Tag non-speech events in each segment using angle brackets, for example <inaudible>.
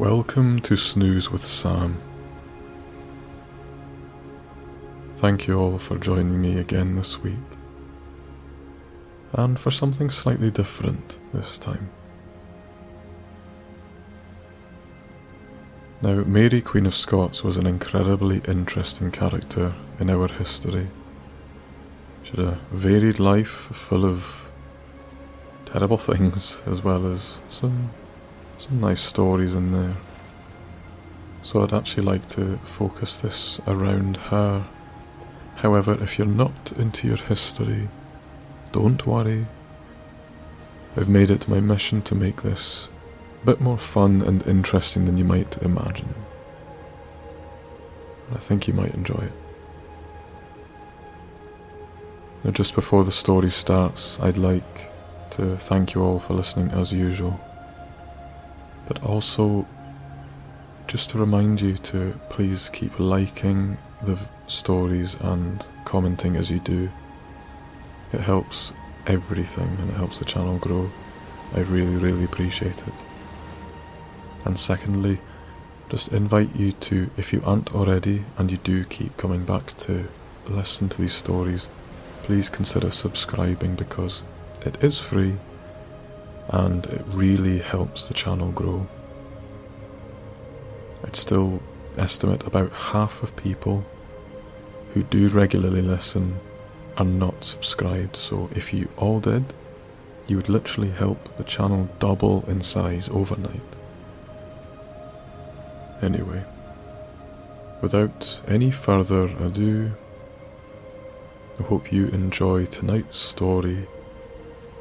Welcome to Snooze with Sam. Thank you all for joining me again this week. And for something slightly different this time. Now, Mary, Queen of Scots, was an incredibly interesting character in our history. She had a varied life full of terrible <laughs> things as well as some some nice stories in there. So I'd actually like to focus this around her. However, if you're not into your history, don't worry. I've made it my mission to make this a bit more fun and interesting than you might imagine. And I think you might enjoy it. Now, just before the story starts, I'd like to thank you all for listening as usual but also just to remind you to please keep liking the stories and commenting as you do. It helps everything and it helps the channel grow. I really, really appreciate it. And secondly, just invite you to, if you aren't already and you do keep coming back to listen to these stories, please consider subscribing because it is free and it really helps the channel grow. I'd still estimate about half of people who do regularly listen are not subscribed, so if you all did, you would literally help the channel double in size overnight. Anyway, without any further ado, I hope you enjoy tonight's story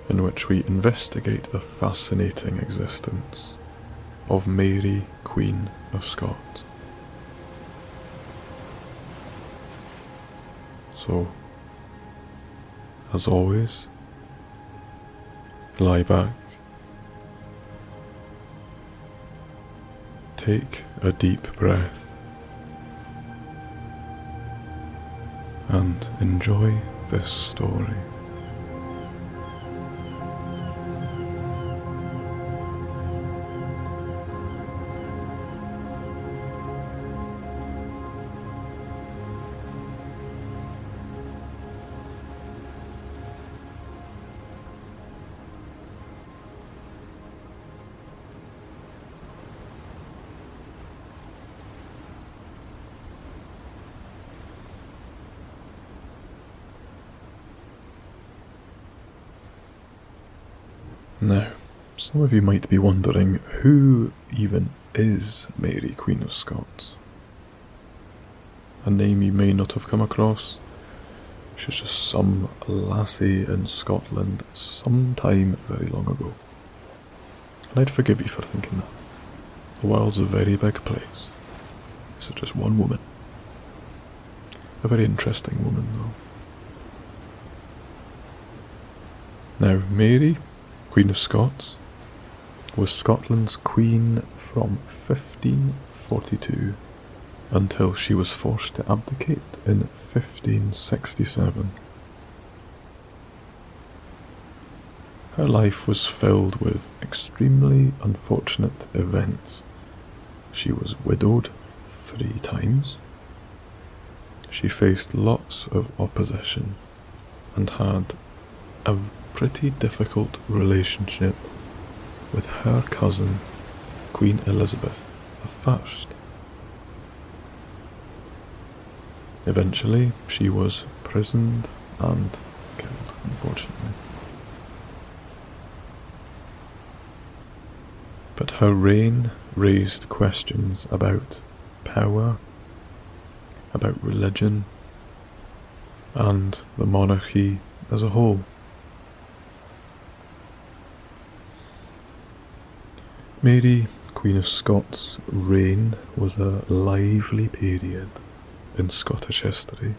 in which we investigate the fascinating existence of Mary, Queen of Scots. So, as always, lie back, take a deep breath, and enjoy this story. Now, some of you might be wondering who even is Mary, Queen of Scots? A name you may not have come across. She's just some lassie in Scotland sometime very long ago. And I'd forgive you for thinking that. The world's a very big place. Is just one woman. A very interesting woman, though. Now, Mary Queen of Scots, was Scotland's queen from 1542 until she was forced to abdicate in 1567. Her life was filled with extremely unfortunate events. She was widowed three times. She faced lots of opposition and had a pretty difficult relationship with her cousin, Queen Elizabeth I. Eventually, she was imprisoned and killed, unfortunately. But her reign raised questions about power, about religion, and the monarchy as a whole. Mary, Queen of Scots' reign was a lively period in Scottish history,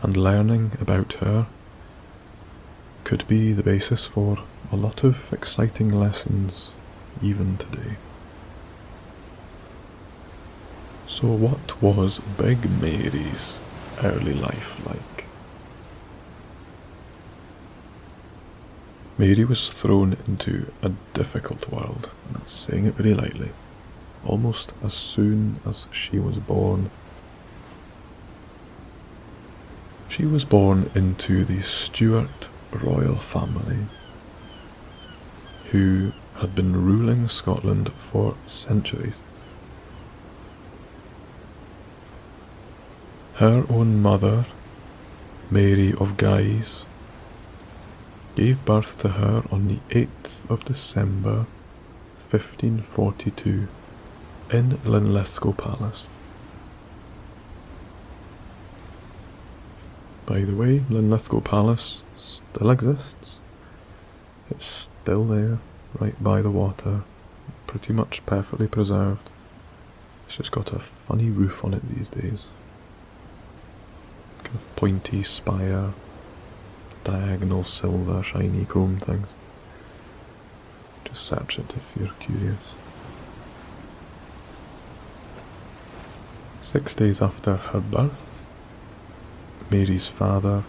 and learning about her could be the basis for a lot of exciting lessons even today. So, what was Big Mary's early life like? Mary was thrown into a difficult world, and that's saying it very lightly, almost as soon as she was born. She was born into the Stuart royal family, who had been ruling Scotland for centuries. Her own mother, Mary of Guise, gave birth to her on the 8th of December 1542 in Linlithgow Palace. By the way, Linlithgow Palace still exists. It's still there, right by the water, pretty much perfectly preserved. It's just got a funny roof on it these days kind of pointy spire, diagonal silver, shiny chrome things. Just search it if you're curious. Six days after her birth, Mary's father,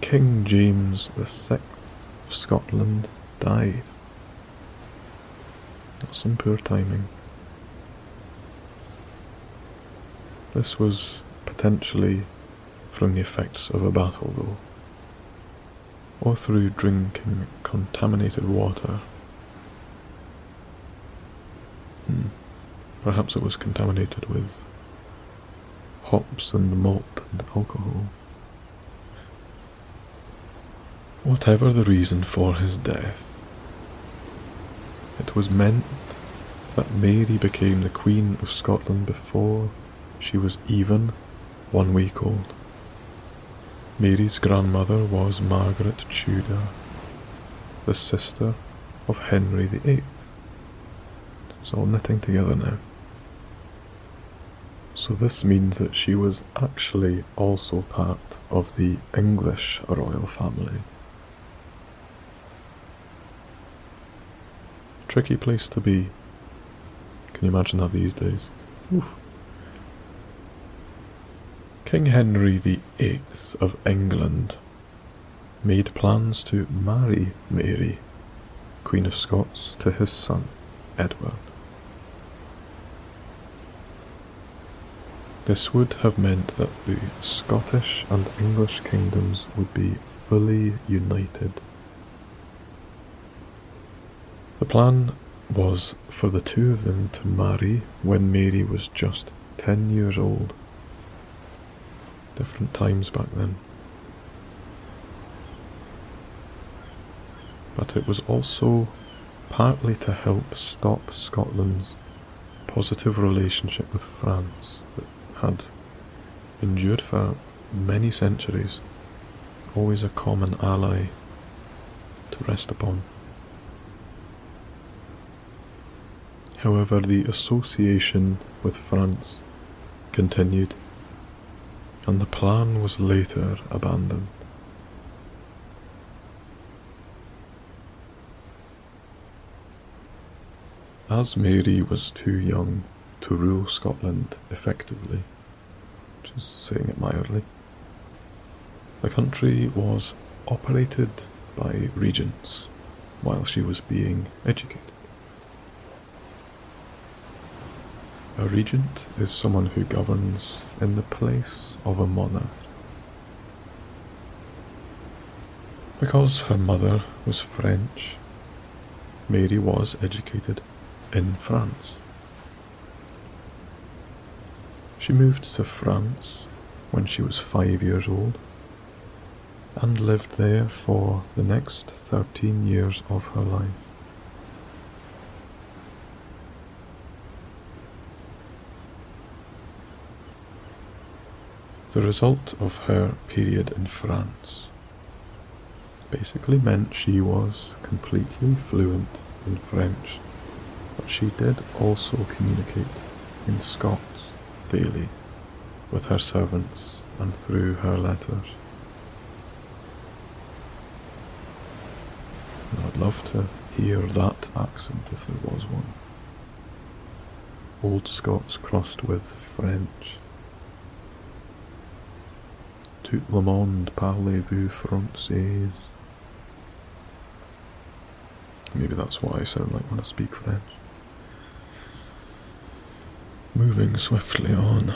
King James VI of Scotland, died. That's some poor timing. This was potentially from the effects of a battle, though, or through drinking contaminated water. Hmm. Perhaps it was contaminated with hops and malt and alcohol. Whatever the reason for his death, it was meant that Mary became the Queen of Scotland before she was even one week old. Mary's grandmother was Margaret Tudor, the sister of Henry VIII. It's all knitting together now. So this means that she was actually also part of the English royal family. Tricky place to be. Can you imagine that these days? Oof. King Henry VIII of England made plans to marry Mary, Queen of Scots, to his son Edward. This would have meant that the Scottish and English kingdoms would be fully united. The plan was for the two of them to marry when Mary was just 10 years old different times back then. But it was also partly to help stop Scotland's positive relationship with France that had endured for many centuries, always a common ally to rest upon. However, the association with France continued and the plan was later abandoned. As Mary was too young to rule Scotland effectively, which is saying it mildly, the country was operated by regents while she was being educated. A regent is someone who governs in the place of a monarch. Because her mother was French, Mary was educated in France. She moved to France when she was five years old and lived there for the next 13 years of her life. The result of her period in France basically meant she was completely fluent in French, but she did also communicate in Scots daily with her servants and through her letters. I'd love to hear that accent if there was one. Old Scots crossed with French. Tout le monde parlez-vous français? Maybe that's what I sound like when I speak French. Moving swiftly on.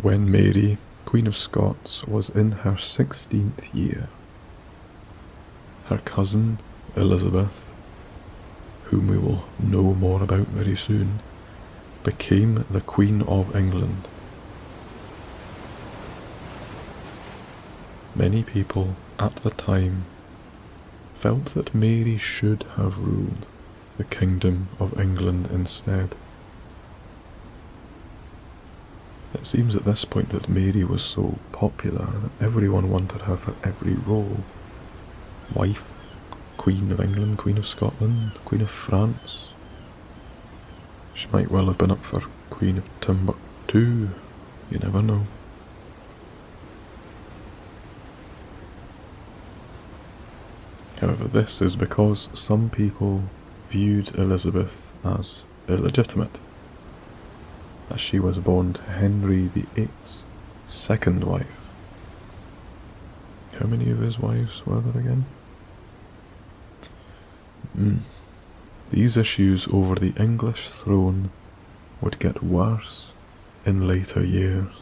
When Mary, Queen of Scots, was in her 16th year, her cousin Elizabeth, whom we will know more about very soon, became the Queen of England. Many people at the time felt that Mary should have ruled the Kingdom of England instead. It seems at this point that Mary was so popular that everyone wanted her for every role wife, Queen of England, Queen of Scotland, Queen of France. She might well have been up for Queen of Timbuktu, you never know. However, this is because some people viewed Elizabeth as illegitimate, as she was born to Henry VIII's second wife. How many of his wives were there again? Mm. These issues over the English throne would get worse in later years.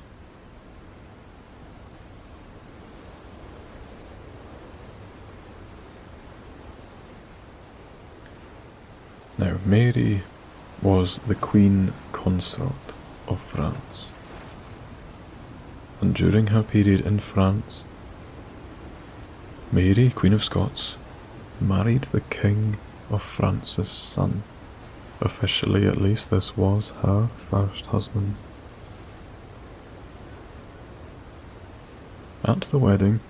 Now, Mary was the Queen Consort of France. And during her period in France, Mary, Queen of Scots, married the King of France's son. Officially, at least, this was her first husband. At the wedding,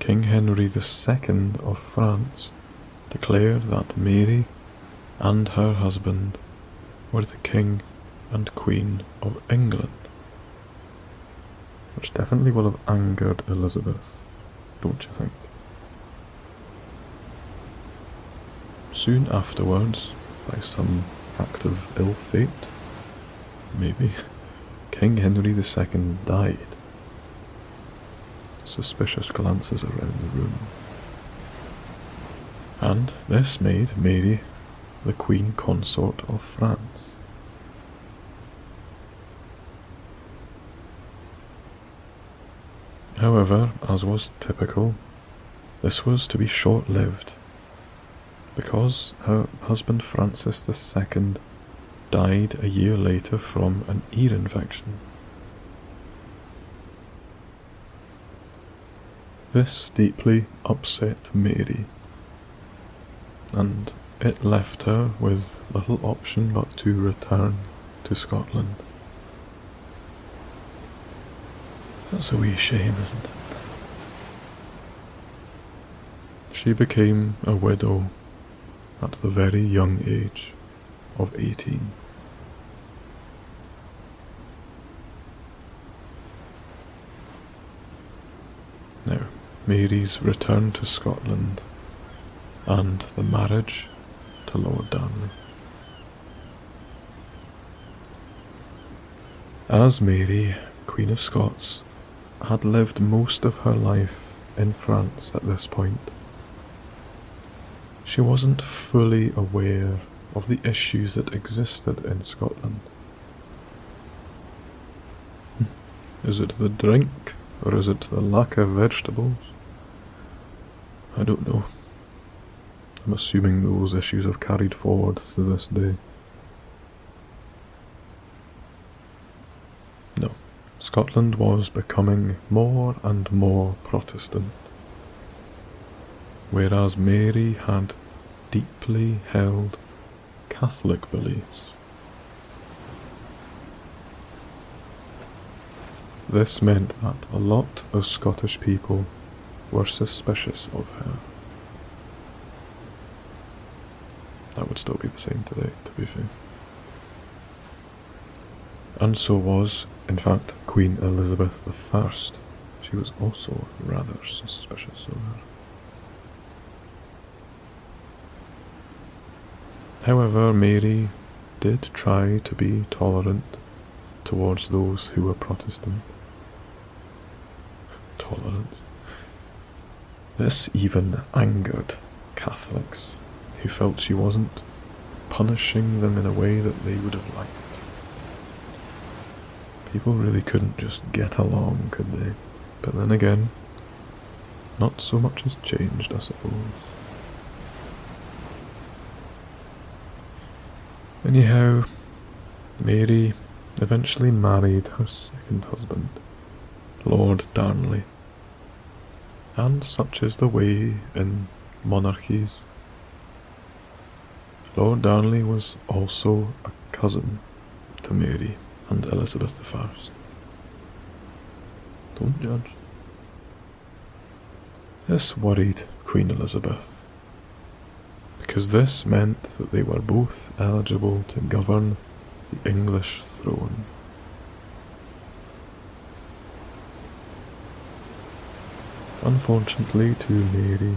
King Henry II of France declared that Mary and her husband were the King and Queen of England, which definitely will have angered Elizabeth, don't you think? Soon afterwards, by some act of ill fate, maybe, <laughs> King Henry II died. Suspicious glances around the room. And this made Mary the Queen Consort of France. However, as was typical, this was to be short lived, because her husband Francis II died a year later from an ear infection. This deeply upset Mary, and it left her with little option but to return to Scotland. That's a wee shame, isn't it? She became a widow at the very young age of 18. Now, Mary's return to Scotland and the marriage to Lord Darnley. As Mary, Queen of Scots, had lived most of her life in France at this point, she wasn't fully aware of the issues that existed in Scotland. Hmm. Is it the drink, or is it the lack of vegetables? I don't know. I'm assuming those issues have carried forward to this day. No, Scotland was becoming more and more Protestant, whereas Mary had deeply held Catholic beliefs. This meant that a lot of Scottish people were suspicious of her. That would still be the same today, to be fair. And so was, in fact, Queen Elizabeth I. She was also rather suspicious of her. However, Mary did try to be tolerant towards those who were Protestant. Tolerance. This even angered Catholics who felt she wasn't punishing them in a way that they would have liked. People really couldn't just get along, could they? But then again, not so much has changed, I suppose. Anyhow, Mary eventually married her second husband, Lord Darnley. And such is the way in monarchies. Lord Darnley was also a cousin to Mary and Elizabeth I. Don't judge. This worried Queen Elizabeth, because this meant that they were both eligible to govern the English throne. Unfortunately to Mary,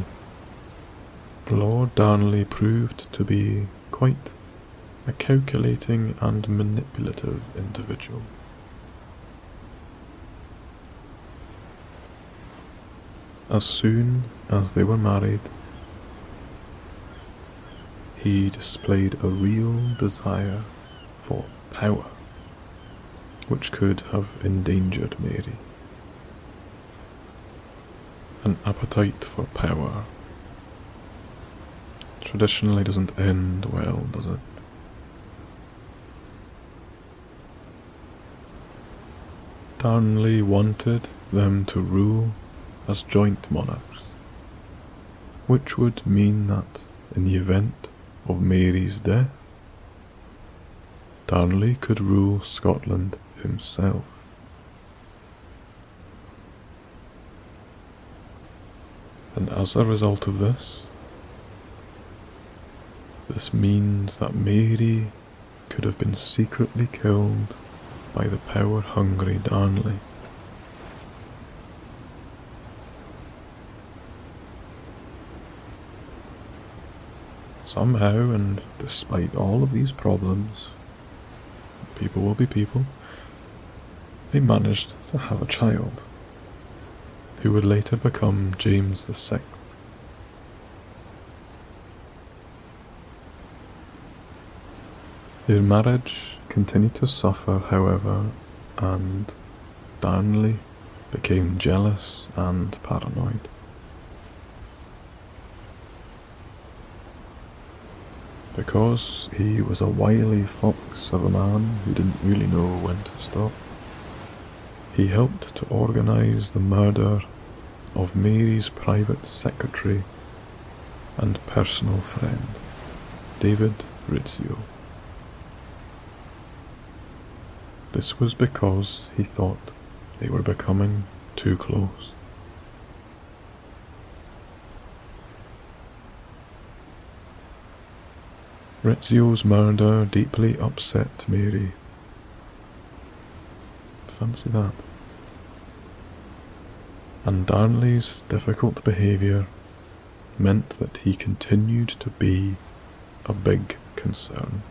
Lord Darnley proved to be quite a calculating and manipulative individual. As soon as they were married, he displayed a real desire for power, which could have endangered Mary. An appetite for power traditionally doesn't end well, does it? Darnley wanted them to rule as joint monarchs, which would mean that in the event of Mary's death, Darnley could rule Scotland himself. And as a result of this, this means that Mary could have been secretly killed by the power hungry Darnley. Somehow, and despite all of these problems, people will be people, they managed to have a child, who would later become James the VI. Their marriage continued to suffer, however, and Darnley became jealous and paranoid. Because he was a wily fox of a man who didn't really know when to stop, he helped to organize the murder of Mary's private secretary and personal friend, David Rizzio. This was because he thought they were becoming too close. Rizzio's murder deeply upset Mary. Fancy that. And Darnley's difficult behaviour meant that he continued to be a big concern.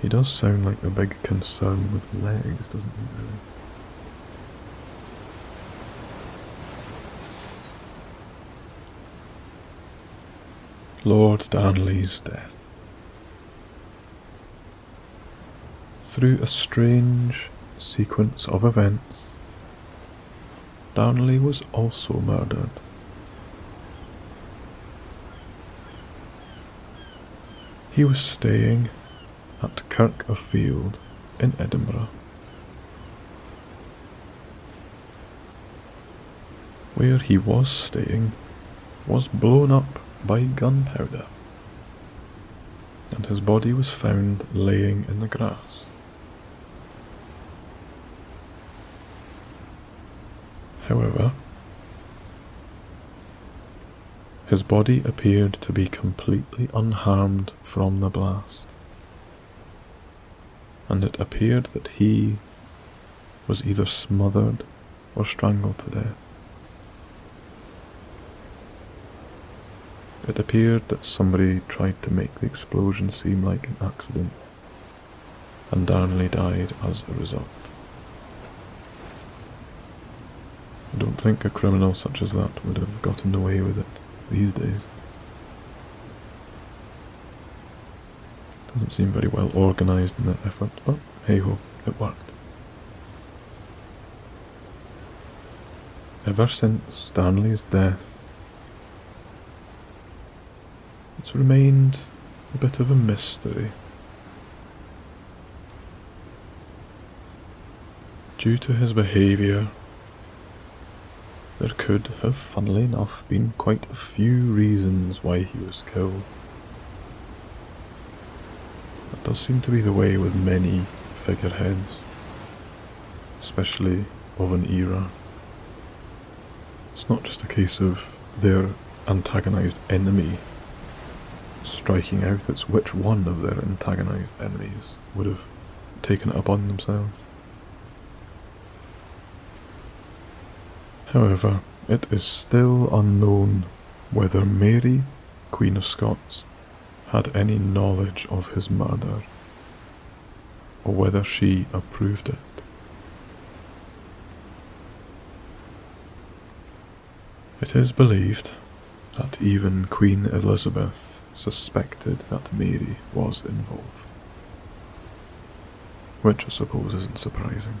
He does sound like a big concern with legs, doesn't he, really? Lord Darnley's death. Through a strange sequence of events, Darnley was also murdered. He was staying at Kirk of Field in Edinburgh, where he was staying was blown up by gunpowder, and his body was found laying in the grass. However, his body appeared to be completely unharmed from the blast, and it appeared that he was either smothered or strangled to death. It appeared that somebody tried to make the explosion seem like an accident, and Darnley died as a result. I don't think a criminal such as that would have gotten away with it these days. Doesn't seem very well organised in that effort, but hey ho, it worked. Ever since Darnley's death, it's remained a bit of a mystery. Due to his behaviour, there could have, funnily enough, been quite a few reasons why he was killed. That does seem to be the way with many figureheads, especially of an era. It's not just a case of their antagonized enemy striking out, it's which one of their antagonized enemies would have taken it upon themselves. However, it is still unknown whether Mary, Queen of Scots, had any knowledge of his murder, or whether she approved it. It is believed that even Queen Elizabeth suspected that Mary was involved, which I suppose isn't surprising.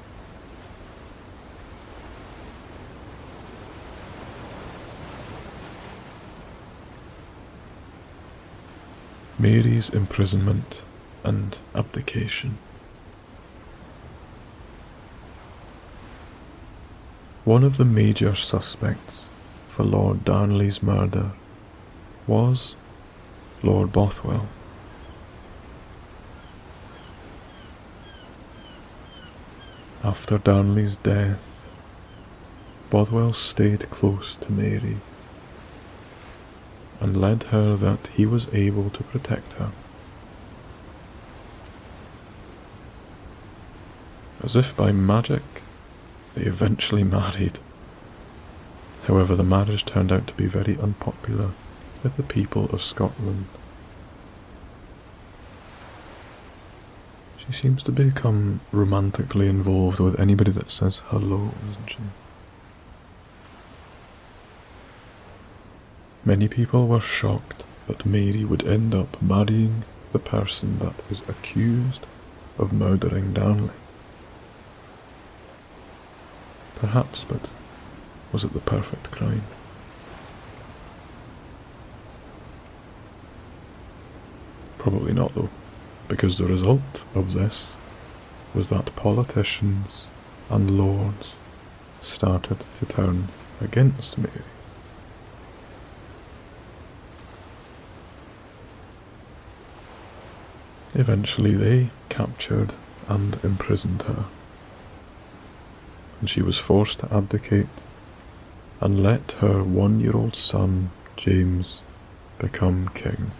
Mary's imprisonment and abdication. One of the major suspects for Lord Darnley's murder was Lord Bothwell. After Darnley's death, Bothwell stayed close to Mary and led her that he was able to protect her. As if by magic, they eventually <laughs> married. However, the marriage turned out to be very unpopular with the people of Scotland. She seems to become romantically involved with anybody that says hello, doesn't she? Many people were shocked that Mary would end up marrying the person that is accused of murdering Darnley. Perhaps, but was it the perfect crime? Probably not, though, because the result of this was that politicians and lords started to turn against Mary. Eventually, they captured and imprisoned her, and she was forced to abdicate and let her one year old son, James, become king.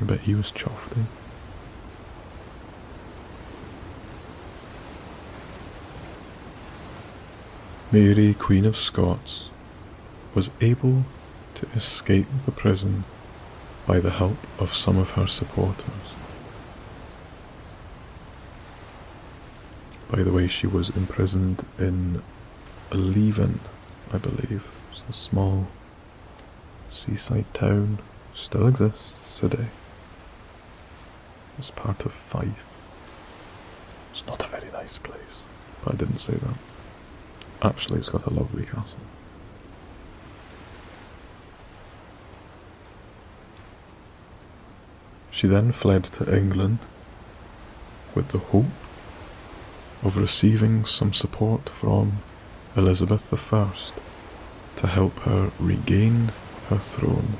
But he was chuffed. Eh? Mary, Queen of Scots, was able to escape the prison by the help of some of her supporters. By the way, she was imprisoned in Leven, I believe. It's a small seaside town, still exists today. It's part of Fife. It's not a very nice place, but I didn't say that. Actually, it's got a lovely castle. She then fled to England with the hope of receiving some support from Elizabeth I to help her regain her throne.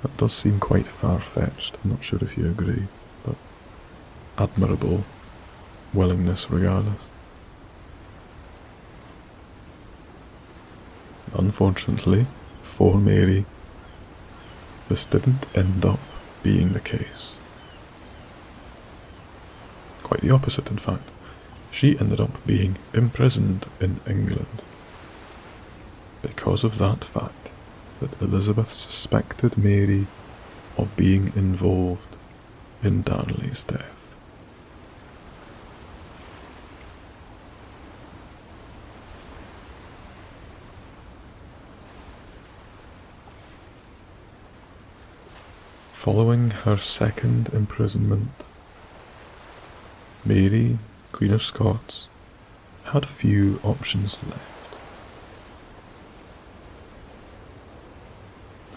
That does seem quite far fetched, I'm not sure if you agree, but admirable willingness regardless. Unfortunately, for Mary, this didn't end up being the case. Quite the opposite, in fact. She ended up being imprisoned in England. Because of that fact, that Elizabeth suspected Mary of being involved in Darnley's death. Following her second imprisonment, Mary, Queen of Scots, had a few options left.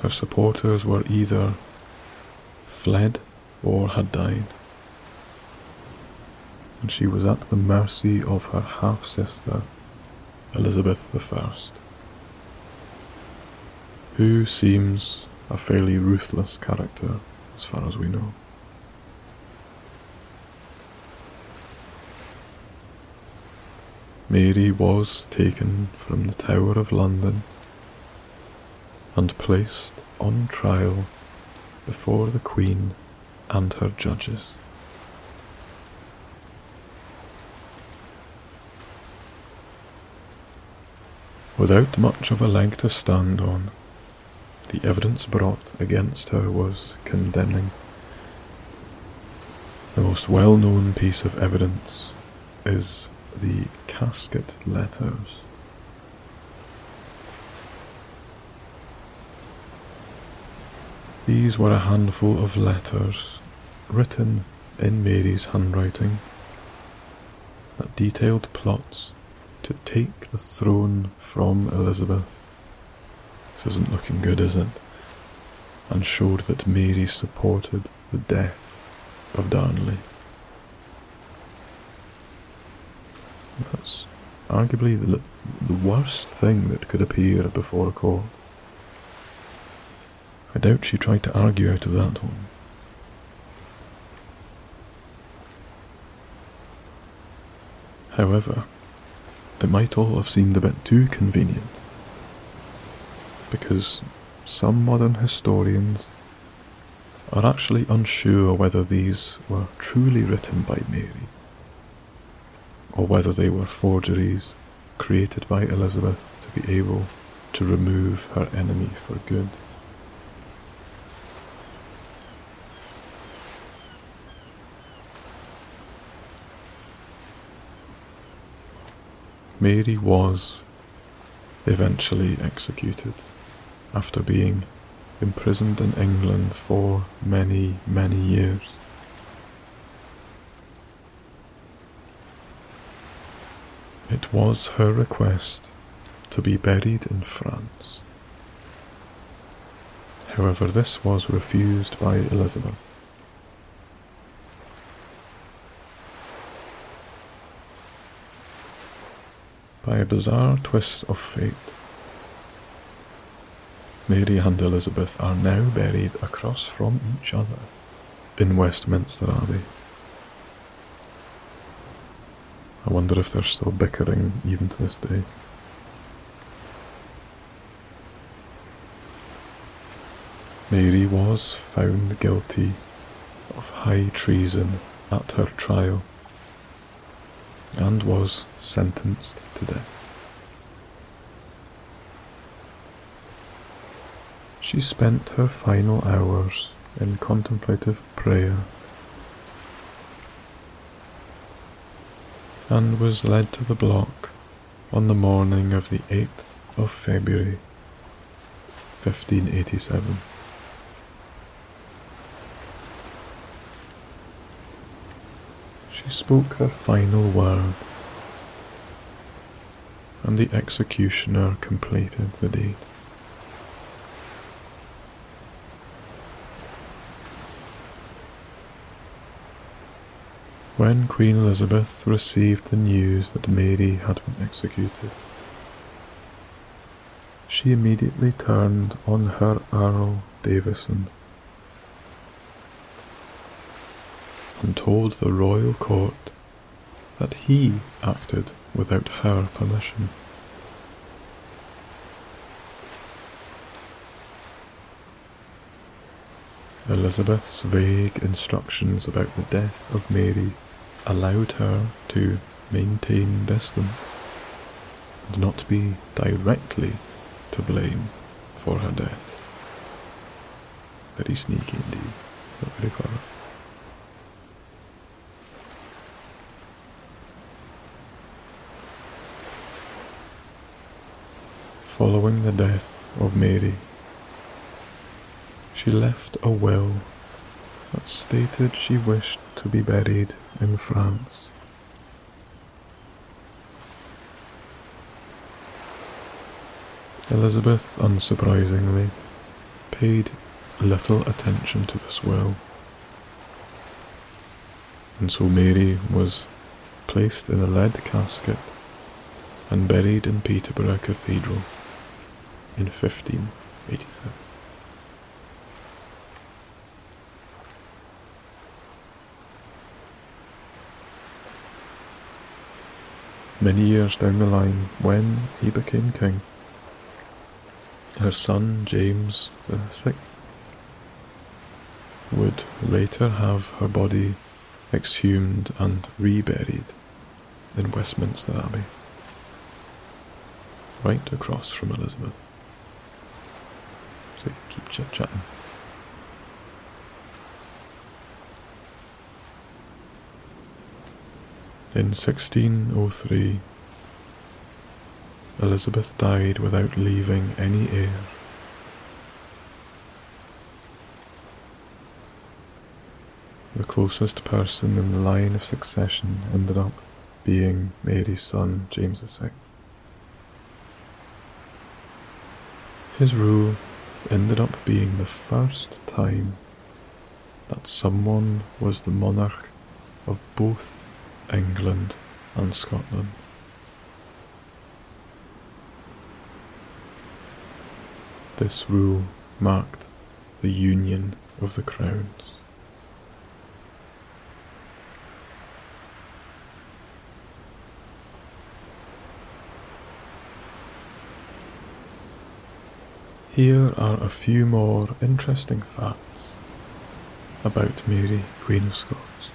Her supporters were either fled or had died, and she was at the mercy of her half sister, Elizabeth I, who seems a fairly ruthless character as far as we know. Mary was taken from the Tower of London and placed on trial before the Queen and her judges. Without much of a leg to stand on, the evidence brought against her was condemning. The most well known piece of evidence is the casket letters. These were a handful of letters written in Mary's handwriting that detailed plots to take the throne from Elizabeth. Isn't looking good, is it? And showed that Mary supported the death of Darnley. That's arguably the, the worst thing that could appear before a court. I doubt she tried to argue out of that one. However, it might all have seemed a bit too convenient, because some modern historians are actually unsure whether these were truly written by Mary or whether they were forgeries created by Elizabeth to be able to remove her enemy for good. Mary was eventually executed after being imprisoned in England for many, many years. It was her request to be buried in France. However, this was refused by Elizabeth. By a bizarre twist of fate, Mary and Elizabeth are now buried across from each other in Westminster Abbey. I wonder if they're still bickering even to this day. Mary was found guilty of high treason at her trial and was sentenced to death. She spent her final hours in contemplative prayer and was led to the block on the morning of the 8th of February 1587. She spoke her final word, and the executioner completed the deed. When Queen Elizabeth received the news that Mary had been executed, she immediately turned on her Earl Davison and told the royal court that he acted without her permission. Elizabeth's vague instructions about the death of Mary allowed her to maintain distance and not be directly to blame for her death. Very sneaky indeed, but very clever. Following the death of Mary, she left a will that stated she wished to be buried in France. Elizabeth, unsurprisingly, paid little attention to this will, and so Mary was placed in a lead casket and buried in Peterborough Cathedral in 1587. Many years down the line, when he became king, her son James VI would later have her body exhumed and reburied in Westminster Abbey, right across from Elizabeth. So keep chit chatting. In 1603, Elizabeth died without leaving any heir. The closest person in the line of succession ended up being Mary's son, James VI. His rule ended up being the first time that someone was the monarch of both England and Scotland. This rule marked the union of the crowns. Here are a few more interesting facts about Mary, Queen of Scots.